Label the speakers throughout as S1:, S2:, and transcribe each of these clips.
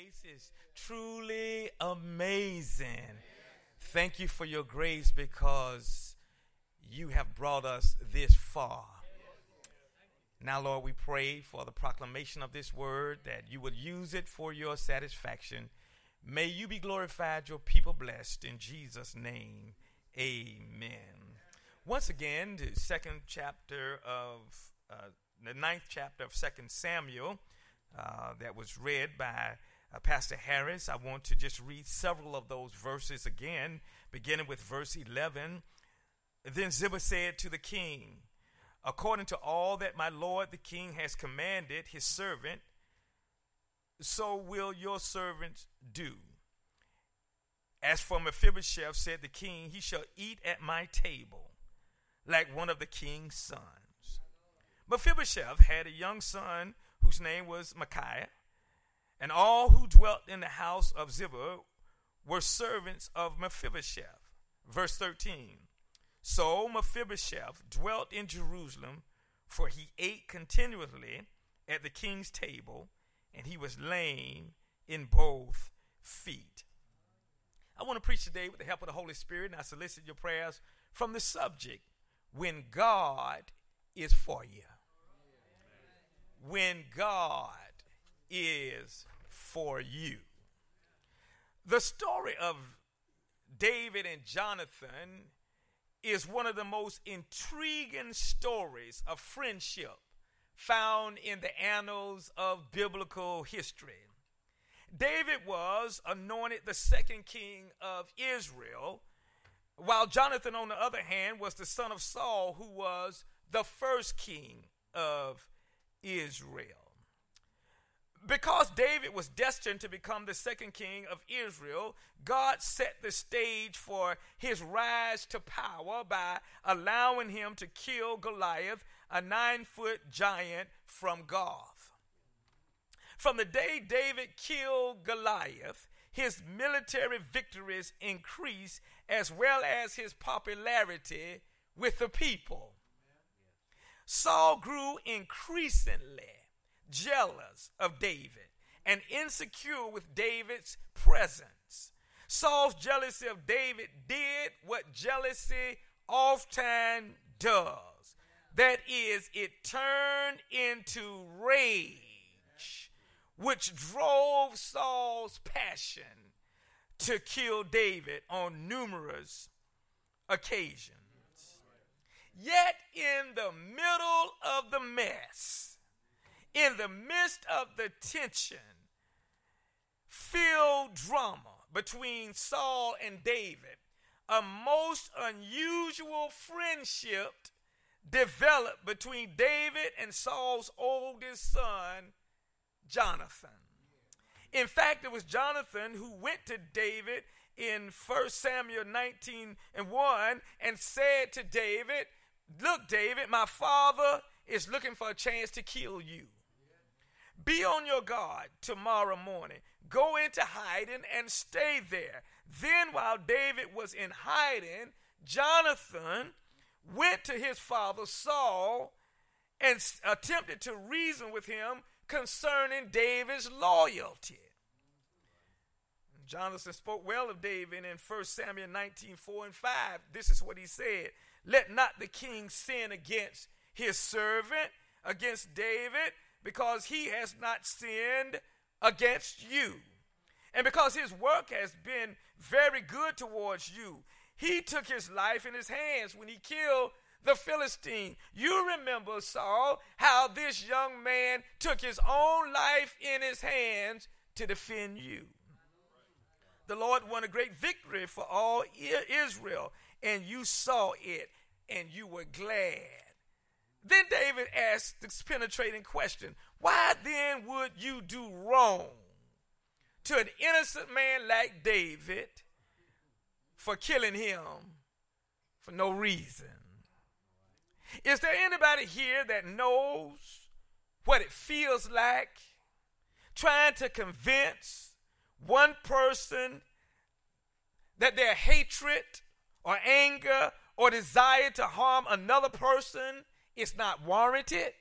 S1: grace is truly amazing. Thank you for your grace because you have brought us this far. Now, Lord, we pray for the proclamation of this word that you would use it for your satisfaction. May you be glorified, your people blessed. In Jesus' name, amen. Once again, the second chapter of uh, the ninth chapter of Second Samuel uh, that was read by uh, Pastor Harris. I want to just read several of those verses again, beginning with verse 11. Then Ziba said to the king, According to all that my lord the king has commanded his servant, so will your servants do. As for Mephibosheth, said the king, he shall eat at my table like one of the king's sons. Mephibosheth had a young son whose name was Micaiah, and all who dwelt in the house of Ziba were servants of Mephibosheth. Verse 13 So Mephibosheth dwelt in Jerusalem, for he ate continually at the king's table, and he was lame in both feet. I want to preach today with the help of the Holy Spirit, and I solicit your prayers from the subject when God is for you. When God is for you. The story of David and Jonathan is one of the most intriguing stories of friendship found in the annals of biblical history. David was anointed the second king of Israel, while Jonathan, on the other hand, was the son of Saul, who was the first king of Israel. Because David was destined to become the second king of Israel, God set the stage for his rise to power by allowing him to kill Goliath, a nine foot giant from Gath. From the day David killed Goliath, his military victories increased as well as his popularity with the people. Saul grew increasingly jealous of David and insecure with David's presence. Saul's jealousy of David did what jealousy often does. That is, it turned into rage, which drove Saul's passion to kill David on numerous occasions. Yet, in the middle of the mess, in the midst of the tension filled drama between Saul and David, a most unusual friendship developed between David and Saul's oldest son, Jonathan. In fact, it was Jonathan who went to David in 1 Samuel 19 and 1 and said to David, Look, David, my father is looking for a chance to kill you. Be on your guard tomorrow morning. Go into hiding and stay there. Then, while David was in hiding, Jonathan went to his father Saul and attempted to reason with him concerning David's loyalty. Jonathan spoke well of David in 1 Samuel 19 4 and 5. This is what he said Let not the king sin against his servant, against David because he has not sinned against you. And because his work has been very good towards you, he took his life in his hands when he killed the Philistine. You remember, Saul, how this young man took his own life in his hands to defend you. The Lord won a great victory for all Israel, and you saw it, and you were glad. Then David asked this penetrating question Why then would you do wrong to an innocent man like David for killing him for no reason? Is there anybody here that knows what it feels like trying to convince one person that their hatred or anger or desire to harm another person it's not warranted.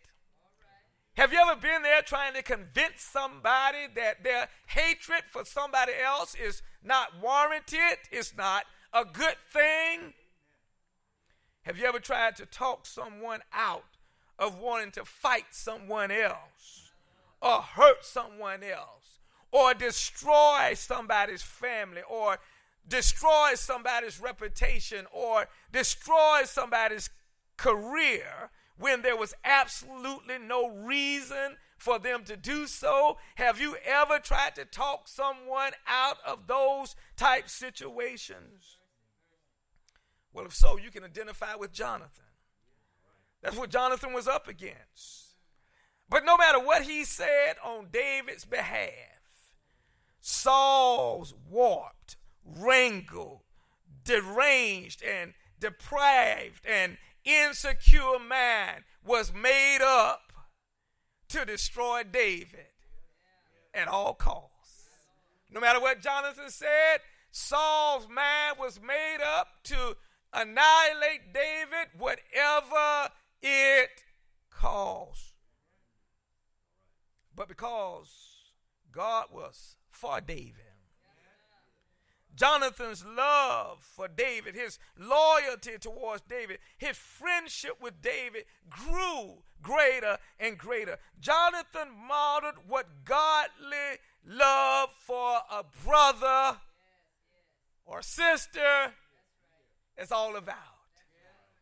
S1: Have you ever been there trying to convince somebody that their hatred for somebody else is not warranted, it's not a good thing. Have you ever tried to talk someone out of wanting to fight someone else or hurt someone else or destroy somebody's family or destroy somebody's reputation or destroy somebody's career when there was absolutely no reason for them to do so? Have you ever tried to talk someone out of those type situations? Well, if so, you can identify with Jonathan. That's what Jonathan was up against. But no matter what he said on David's behalf, Saul's warped, wrangled, deranged, and depraved and insecure man was made up to destroy David at all costs. No matter what Jonathan said, Saul's mind was made up to annihilate David, whatever it costs. But because God was for David, Jonathan's love for David, his loyalty towards David, his friendship with David grew greater and greater. Jonathan modeled what godly love for a brother or sister is all about.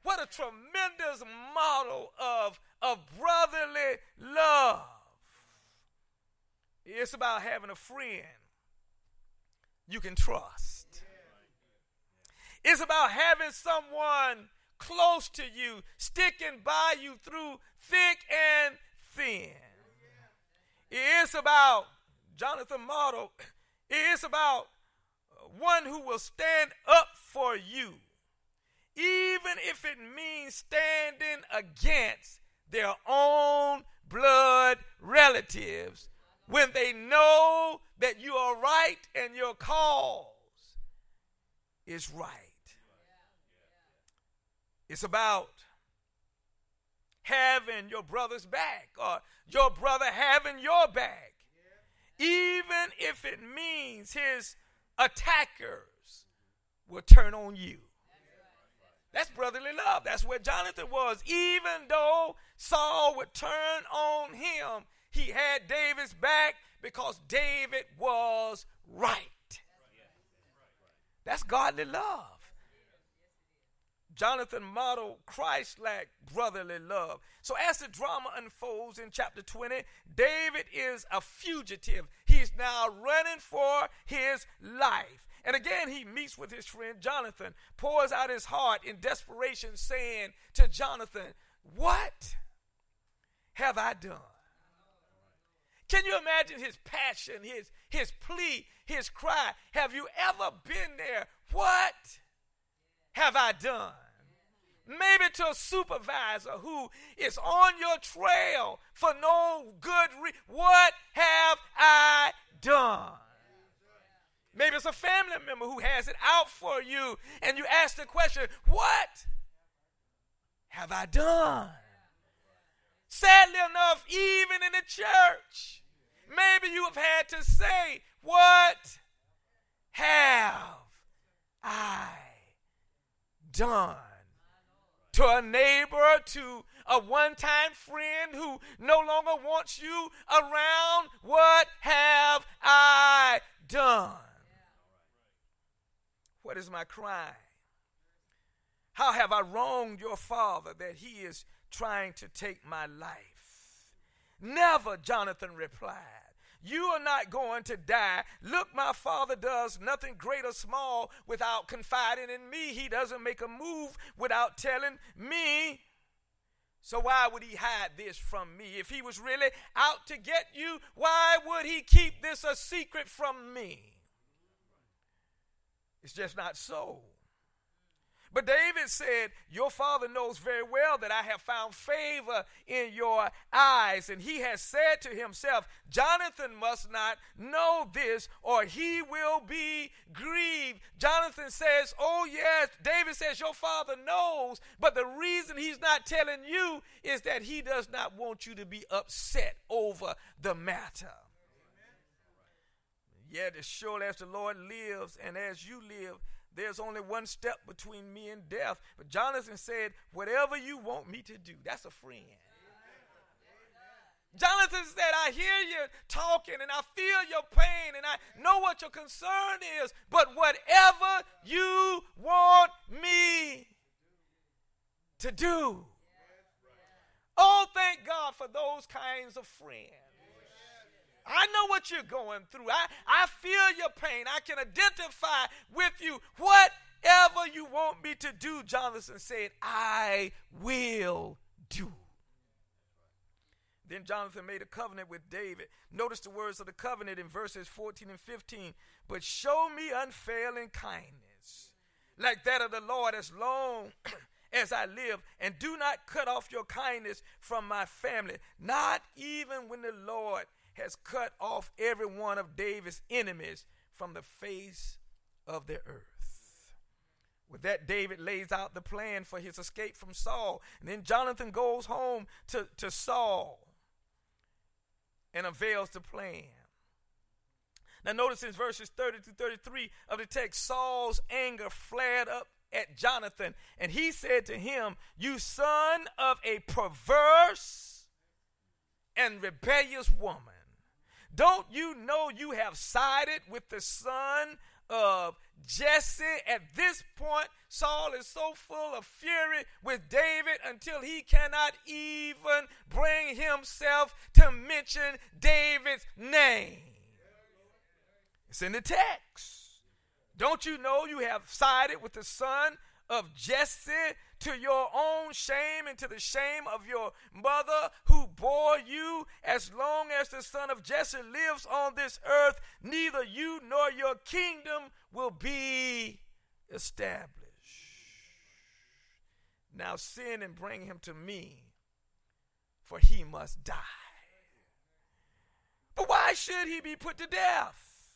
S1: What a tremendous model of, of brotherly love. It's about having a friend you can trust. It's about having someone close to you, sticking by you through thick and thin. It's about Jonathan Model. It's about one who will stand up for you, even if it means standing against their own blood relatives when they know right and your cause is right. It's about having your brother's back or your brother having your back, even if it means his attackers will turn on you. That's brotherly love. That's where Jonathan was. Even though Saul would turn on him, he had David's back because David was right. That's godly love. Jonathan modeled Christ like brotherly love. So, as the drama unfolds in chapter 20, David is a fugitive. He's now running for his life. And again, he meets with his friend Jonathan, pours out his heart in desperation, saying to Jonathan, What have I done? Can you imagine his passion, his, his plea, his cry? Have you ever been there? What have I done? Maybe to a supervisor who is on your trail for no good reason. What have I done? Maybe it's a family member who has it out for you, and you ask the question, What have I done? Sadly enough, even in the church, maybe you have had to say, What have I done? To a neighbor, to a one time friend who no longer wants you around, what have I done? What is my crime? How have I wronged your father that he is trying to take my life. Never, Jonathan replied. You are not going to die. Look, my father does nothing great or small without confiding in me. He doesn't make a move without telling me. So, why would he hide this from me? If he was really out to get you, why would he keep this a secret from me? It's just not so. But David said, Your father knows very well that I have found favor in your eyes. And he has said to himself, Jonathan must not know this, or he will be grieved. Jonathan says, Oh, yes. David says, Your father knows. But the reason he's not telling you is that he does not want you to be upset over the matter. Yet as surely as the Lord lives and as you live, there's only one step between me and death. But Jonathan said, Whatever you want me to do, that's a friend. Jonathan said, I hear you talking and I feel your pain and I know what your concern is, but whatever you want me to do. Oh, thank God for those kinds of friends. I know what you're going through. I, I feel your pain. I can identify with you. Whatever you want me to do, Jonathan said, I will do. Then Jonathan made a covenant with David. Notice the words of the covenant in verses 14 and 15. But show me unfailing kindness, like that of the Lord, as long as I live, and do not cut off your kindness from my family, not even when the Lord has cut off every one of David's enemies from the face of the earth. With that, David lays out the plan for his escape from Saul. And then Jonathan goes home to, to Saul and avails the plan. Now, notice in verses 30 to 33 of the text, Saul's anger flared up at Jonathan, and he said to him, You son of a perverse and rebellious woman, don't you know you have sided with the son of Jesse? At this point, Saul is so full of fury with David until he cannot even bring himself to mention David's name. It's in the text. Don't you know you have sided with the son of Jesse to your own shame and to the shame of your mother who bore you as long as the son of Jesse lives on this earth. Neither you nor your kingdom will be established. Now sin and bring him to me for he must die. But why should he be put to death?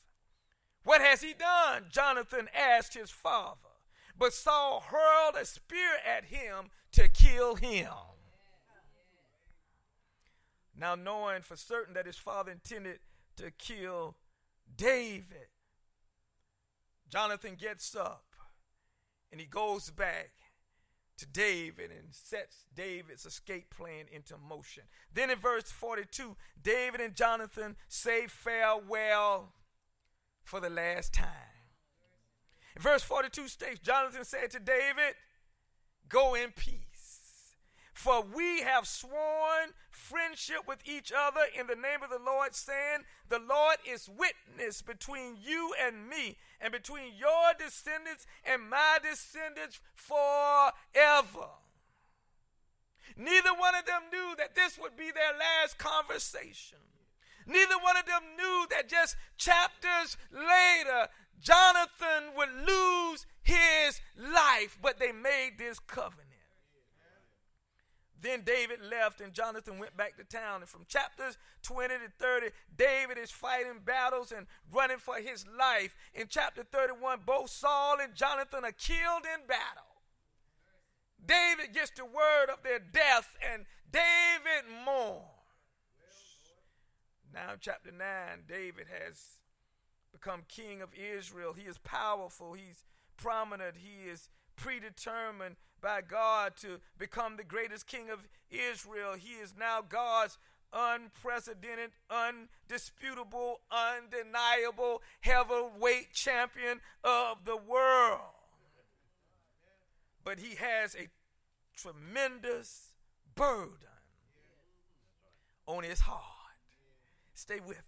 S1: What has he done? Jonathan asked his father but Saul hurled a spear at him to kill him. Now, knowing for certain that his father intended to kill David, Jonathan gets up and he goes back to David and sets David's escape plan into motion. Then in verse 42, David and Jonathan say farewell for the last time. Verse 42 states Jonathan said to David, Go in peace. For we have sworn friendship with each other in the name of the Lord, saying, The Lord is witness between you and me, and between your descendants and my descendants forever. Neither one of them knew that this would be their last conversation. Neither one of them knew that just chapters later, Jonathan would lose his life, but they made this covenant. Then David left and Jonathan went back to town. And from chapters 20 to 30, David is fighting battles and running for his life. In chapter 31, both Saul and Jonathan are killed in battle. David gets the word of their death and David mourns. Now, chapter 9, David has become king of Israel. He is powerful, he's prominent, he is predetermined by God to become the greatest king of Israel. He is now God's unprecedented, undisputable, undeniable heavyweight champion of the world. But he has a tremendous burden on his heart. Stay with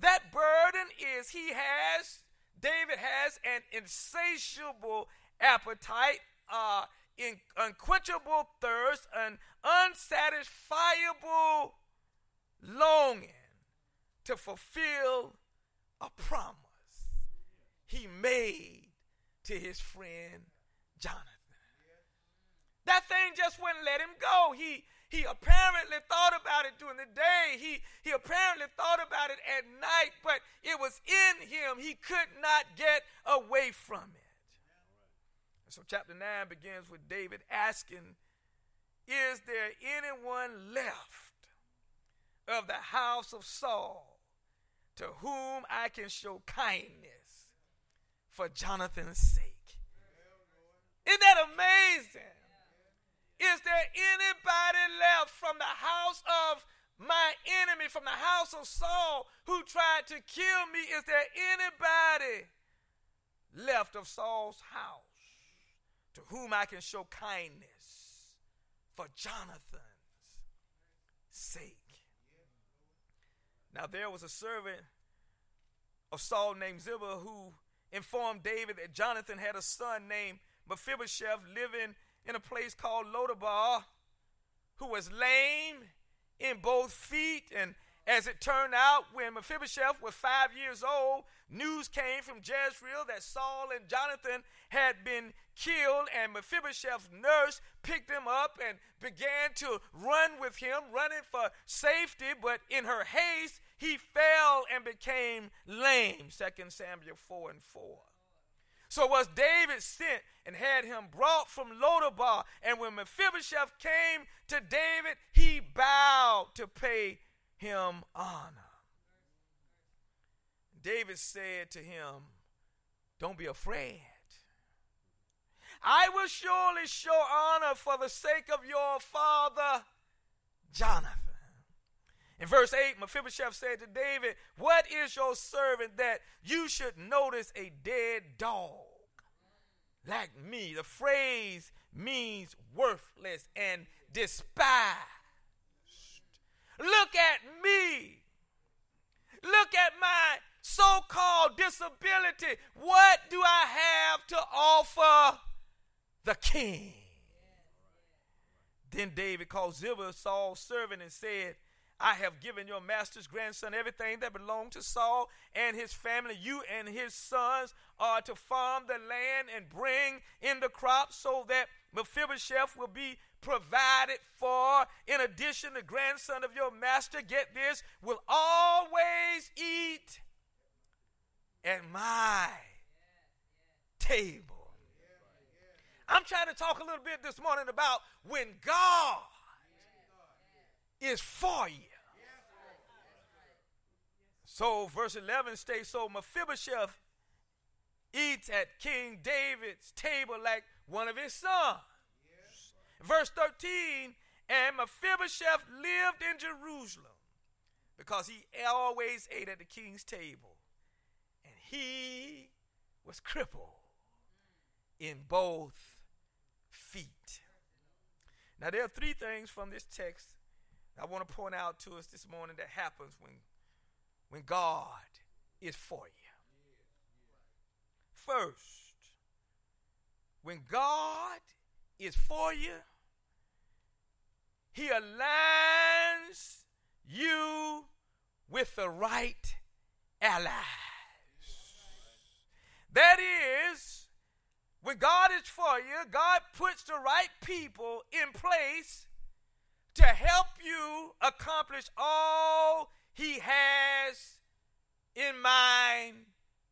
S1: that burden is he has, David has an insatiable appetite, uh, in, unquenchable thirst, an unsatisfiable longing to fulfill a promise he made to his friend Jonathan. That thing just wouldn't let him go. He he apparently thought about it during the day. He, he apparently thought about it at night, but it was in him. He could not get away from it. And so, chapter 9 begins with David asking, Is there anyone left of the house of Saul to whom I can show kindness for Jonathan's sake. Isn't that amazing? Is there anybody left from the house of my enemy, from the house of Saul, who tried to kill me? Is there anybody left of Saul's house to whom I can show kindness for Jonathan's sake? Now, there was a servant of Saul named Ziba who informed David that Jonathan had a son named Mephibosheth living in a place called Lodabar, who was lame in both feet. And as it turned out, when Mephibosheth was five years old, news came from Jezreel that Saul and Jonathan had been killed, and Mephibosheth's nurse picked him up and began to run with him, running for safety. But in her haste, he fell and became lame. 2 Samuel 4 and 4. So was David sent and had him brought from Lodabar. And when Mephibosheth came to David, he bowed to pay him honor. David said to him, Don't be afraid. I will surely show honor for the sake of your father, Jonathan. In verse 8, Mephibosheth said to David, What is your servant that you should notice a dead dog like me? The phrase means worthless and despised. Look at me. Look at my so called disability. What do I have to offer the king? Then David called Ziba, Saul's servant, and said, I have given your master's grandson everything that belonged to Saul and his family. You and his sons are to farm the land and bring in the crops so that Mephibosheth will be provided for. In addition, the grandson of your master, get this, will always eat at my table. I'm trying to talk a little bit this morning about when God is for you. So, verse 11 states So Mephibosheth eats at King David's table like one of his sons. Verse 13 And Mephibosheth lived in Jerusalem because he always ate at the king's table. And he was crippled in both feet. Now, there are three things from this text I want to point out to us this morning that happens when, when God is for you. First, when God is for you, He aligns you with the right allies. That is, when God is for you, God puts the right people in place to help you accomplish all he has in mind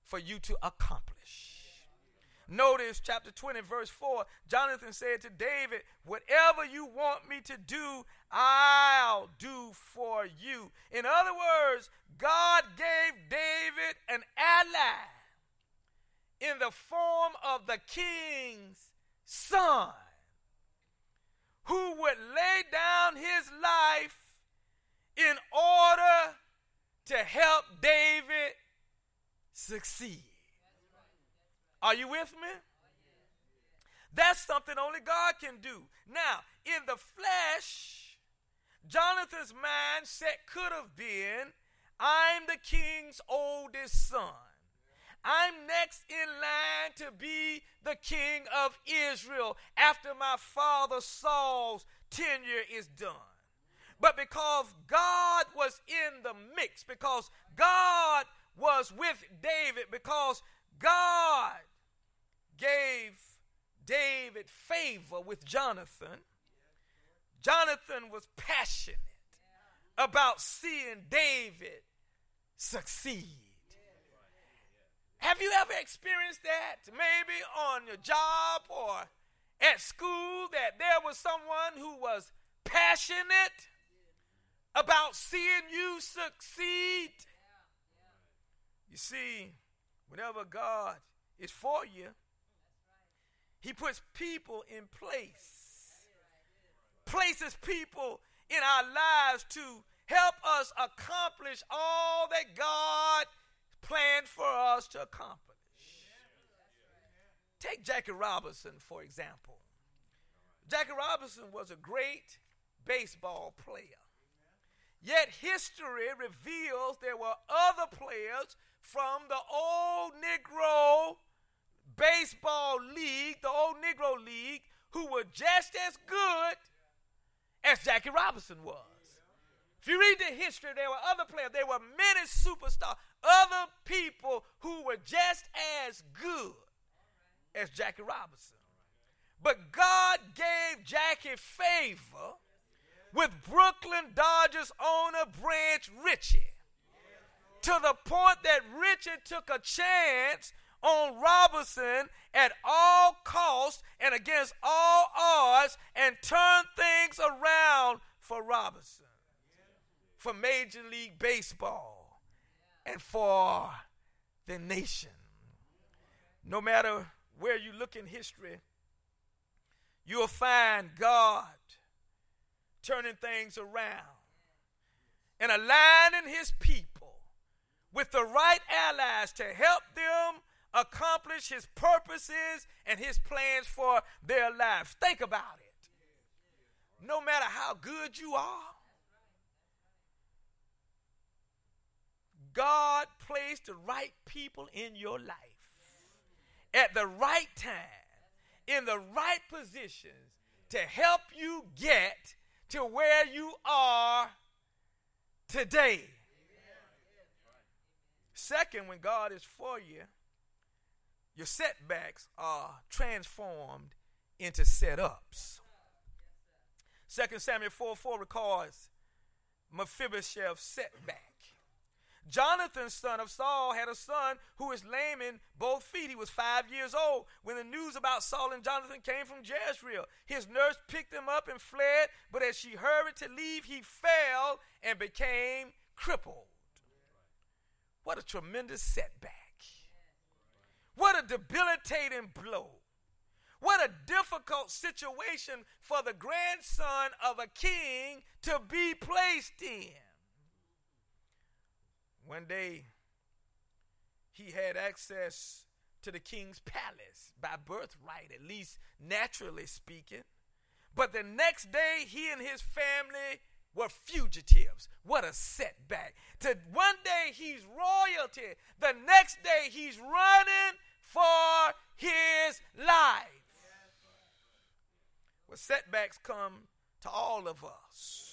S1: for you to accomplish. Notice chapter 20, verse 4. Jonathan said to David, Whatever you want me to do, I'll do for you. In other words, God gave David an ally in the form of the king's son who would lay down his life in order to help David succeed. Are you with me? That's something only God can do. Now, in the flesh, Jonathan's mindset could have been I'm the king's oldest son. I'm next in line to be the king of Israel after my father Saul's tenure is done. But because God was in the mix, because God was with David, because God gave David favor with Jonathan, Jonathan was passionate about seeing David succeed. Have you ever experienced that? Maybe on your job or at school, that there was someone who was passionate about seeing you succeed. You see, whenever God is for you, He puts people in place, places people in our lives to help us accomplish all that God planned for us to accomplish. Take Jackie Robinson, for example. Jackie Robinson was a great baseball player. Yet history reveals there were other players from the old Negro baseball league, the old Negro league, who were just as good as Jackie Robinson was. If you read the history, there were other players, there were many superstars, other people who were just as good as Jackie Robinson. But God gave Jackie favor with Brooklyn Dodgers owner Branch Rickey to the point that Rickey took a chance on Robinson at all costs and against all odds and turned things around for Robinson, for Major League Baseball, and for the nation. No matter where you look in history, you'll find God turning things around and aligning his people with the right allies to help them accomplish his purposes and his plans for their lives. Think about it. No matter how good you are, God placed the right people in your life at the right time, in the right positions to help you get to where you are today. Second, when God is for you, your setbacks are transformed into setups. Second Samuel 4 4 records Mephibosheth's setback. Jonathan, son of Saul, had a son who was lame in both feet. He was five years old when the news about Saul and Jonathan came from Jezreel. His nurse picked him up and fled, but as she hurried to leave, he fell and became crippled. What a tremendous setback. What a debilitating blow. What a difficult situation for the grandson of a king to be placed in. One day, he had access to the king's palace by birthright, at least naturally speaking. But the next day, he and his family were fugitives. What a setback. To one day he's royalty, the next day he's running for his life. Well, setbacks come to all of us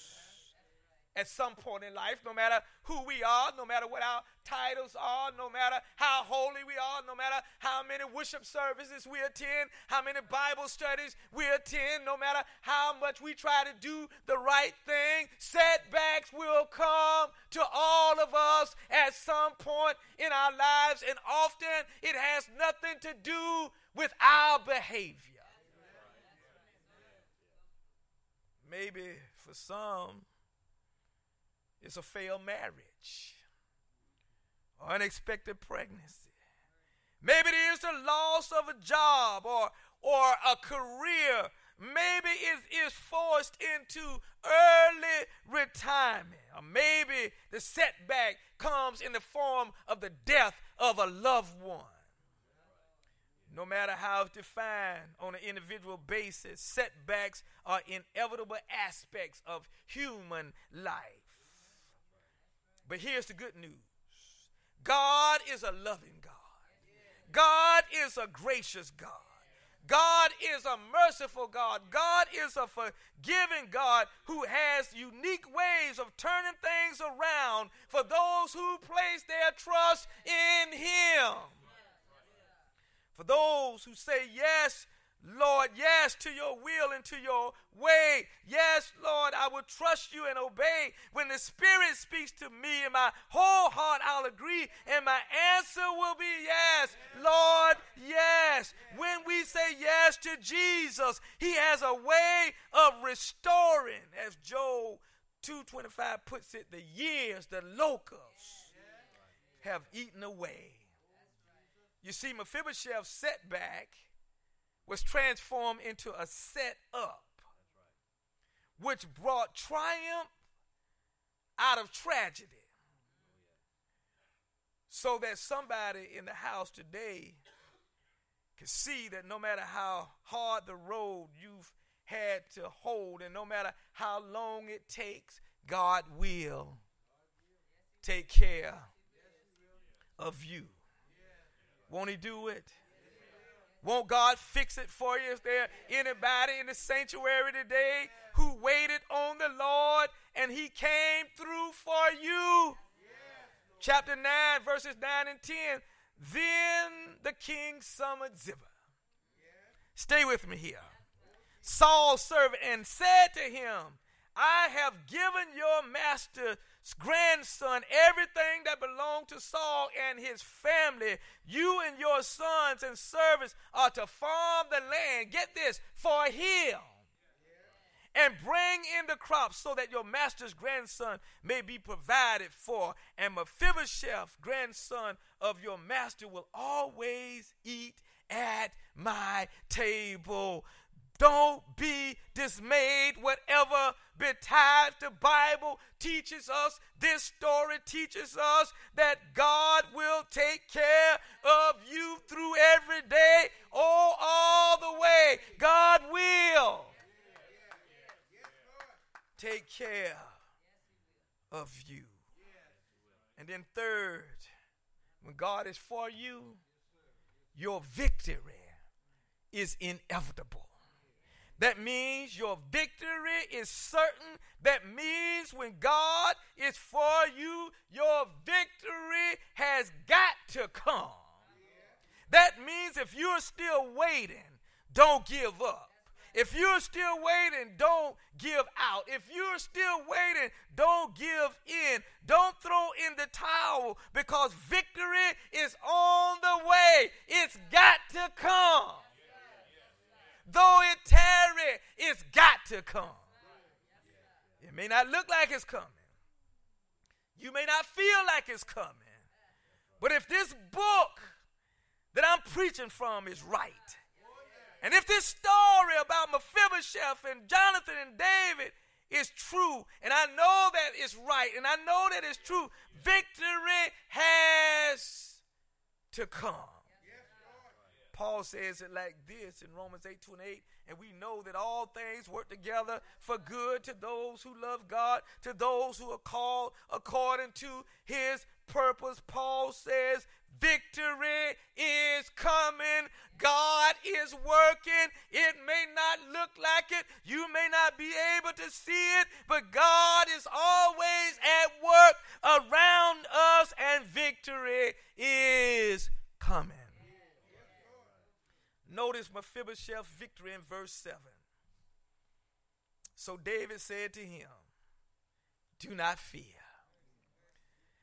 S1: at some point in life, no matter who we are, no matter what our titles are, no matter how holy we are, no matter how many worship services we attend, how many Bible studies we attend, no matter how much we try to do the right thing, setbacks will come to all of us at some point in our lives, and often it has nothing to do with our behavior. Maybe for some, it's a failed marriage, unexpected pregnancy. Maybe it is the loss of a job or, or a career. Maybe it is forced into early retirement. Or maybe the setback comes in the form of the death of a loved one. No matter how defined on an individual basis, setbacks are inevitable aspects of human life. But here's the good news God is a loving God, God is a gracious God. God is a merciful God. God is a forgiving God who has unique ways of turning things around for those who place their trust in Him. For those who say yes Lord, yes to your will and to your way. Yes, Lord, I will trust you and obey. When the Spirit speaks to me in my whole heart, I'll agree, and my answer will be yes. Lord, yes. When we say yes to Jesus, He has a way of restoring, as Joel 225 puts it, the years, the locusts have eaten away. You see, Mephibosheth's setback was transformed into a set up, which brought triumph out of tragedy. So that somebody in the house today can see that no matter how hard the road you've had to hold, and no matter how long it takes, God will take care of you. Won't He do it? Won't God fix it for you? Is there anybody in the sanctuary today who waited on the Lord and He came through for you? Chapter 9, verses 9 and 10. Then the king summoned Ziba. Stay with me here. Saul's servant and said to him, I have given your master's grandson everything that belonged to Saul and his family. You and your sons and servants are to farm the land. Get this, for him. And bring in the crops so that your master's grandson may be provided for. And Mephibosheth, grandson of your master, will always eat at my table. Don't be dismayed. Whatever betides the Bible teaches us, this story teaches us that God will take care of you through every day, oh, all the way. God will take care of you. And then, third, when God is for you, your victory is inevitable. That means your victory is certain. That means when God is for you, your victory has got to come. That means if you're still waiting, don't give up. If you're still waiting, don't give out. If you're still waiting, don't give in. Don't throw in the towel because victory is on the way. It's got to come. Though it tarry, it's got to come. It may not look like it's coming. You may not feel like it's coming. But if this book that I'm preaching from is right, and if this story about Mephibosheth and Jonathan and David is true, and I know that it's right, and I know that it's true, victory has to come. Paul says it like this in Romans 8 28, and we know that all things work together for good to those who love God, to those who are called according to his purpose. Paul says, Victory is coming. God is working. It may not look like it. You may not be able to see it, but God is always at work around us, and victory is coming. Notice Mephibosheth's victory in verse 7. So David said to him, Do not fear,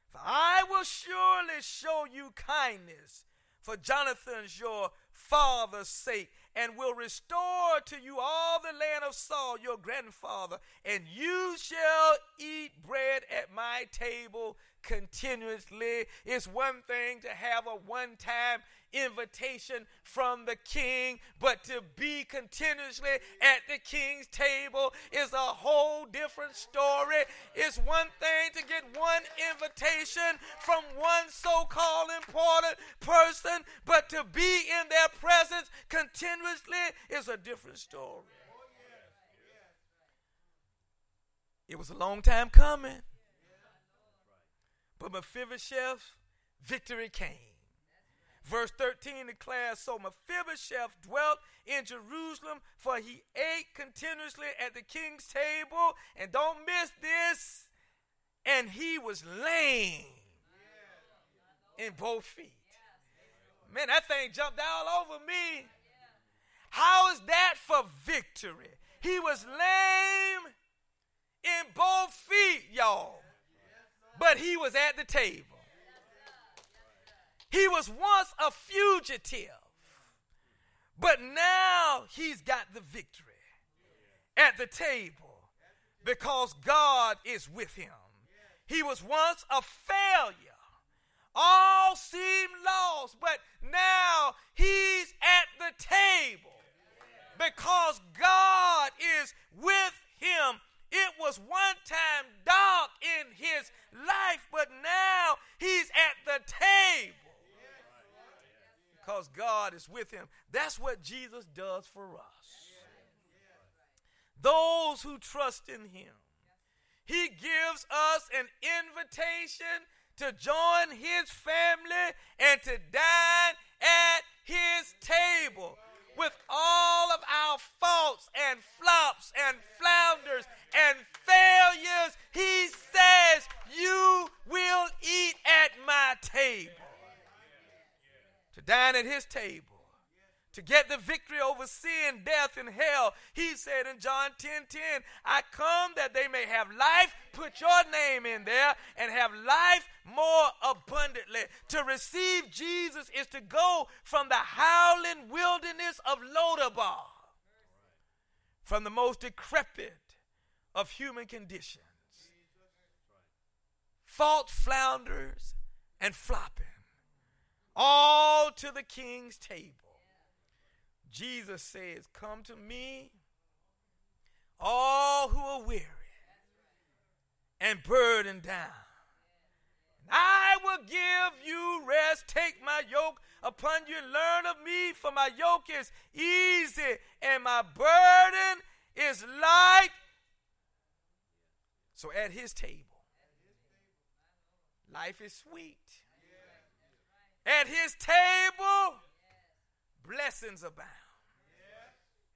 S1: for I will surely show you kindness for Jonathan's your father's sake, and will restore to you all the land of Saul your grandfather, and you shall eat bread at my table continuously. It's one thing to have a one time invitation from the king, but to be continuously at the king's table is a whole different story. It's one thing to get one invitation from one so called important person, but to be in their presence continuously is a different story. It was a long time coming. But Mephibosheth, victory came. Verse 13 declares So Mephibosheth dwelt in Jerusalem, for he ate continuously at the king's table. And don't miss this. And he was lame in both feet. Man, that thing jumped all over me. How is that for victory? He was lame in both feet, y'all. But he was at the table. He was once a fugitive, but now he's got the victory at the table because God is with him. He was once a failure, All seemed lost, but now he's at the table because God is with him. It was one time dark in his life, but now he's at the table because God is with him. That's what Jesus does for us. Those who trust in him. He gives us an invitation to join his family and to dine at his table with all of our faults and flops and flounders and failures. He says, You will eat at my table. To dine at his table to get the victory over sin, death, and hell. He said in John 10 10, I come that they may have life. Put your name in there and have life more abundantly. To receive Jesus is to go from the howling wilderness of Lodabar, from the most decrepit of human conditions, fault flounders and flopping, all to the king's table Jesus says, Come to me, all who are weary and burdened down. I will give you rest. Take my yoke upon you. and Learn of me, for my yoke is easy and my burden is light. So at his table, life is sweet. At his table, blessings abound.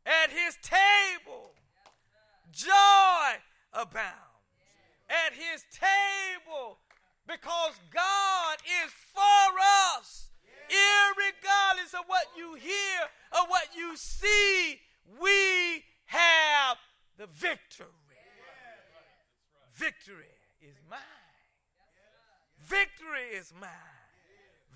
S1: At his table, joy abounds. At his table, because God is for us, irregardless of what you hear or what you see, we have the victory. Victory is mine. Victory is mine.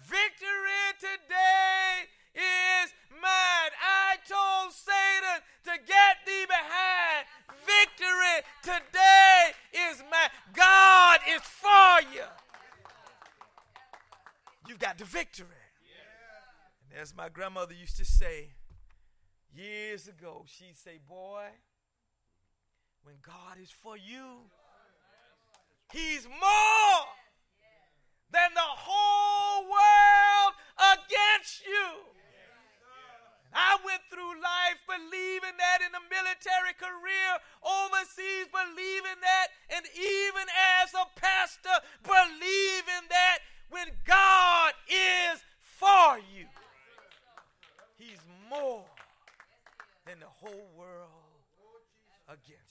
S1: Victory today is mine. I told Satan to get thee behind. Victory today is mine. God is for you. You've got the victory. And as my grandmother used to say years ago, she'd say, Boy, when God is for you, He's more than the whole world against you. I went through life believing that in a military career overseas, believing that, and even as a pastor, believing that when God is for you, He's more than the whole world against.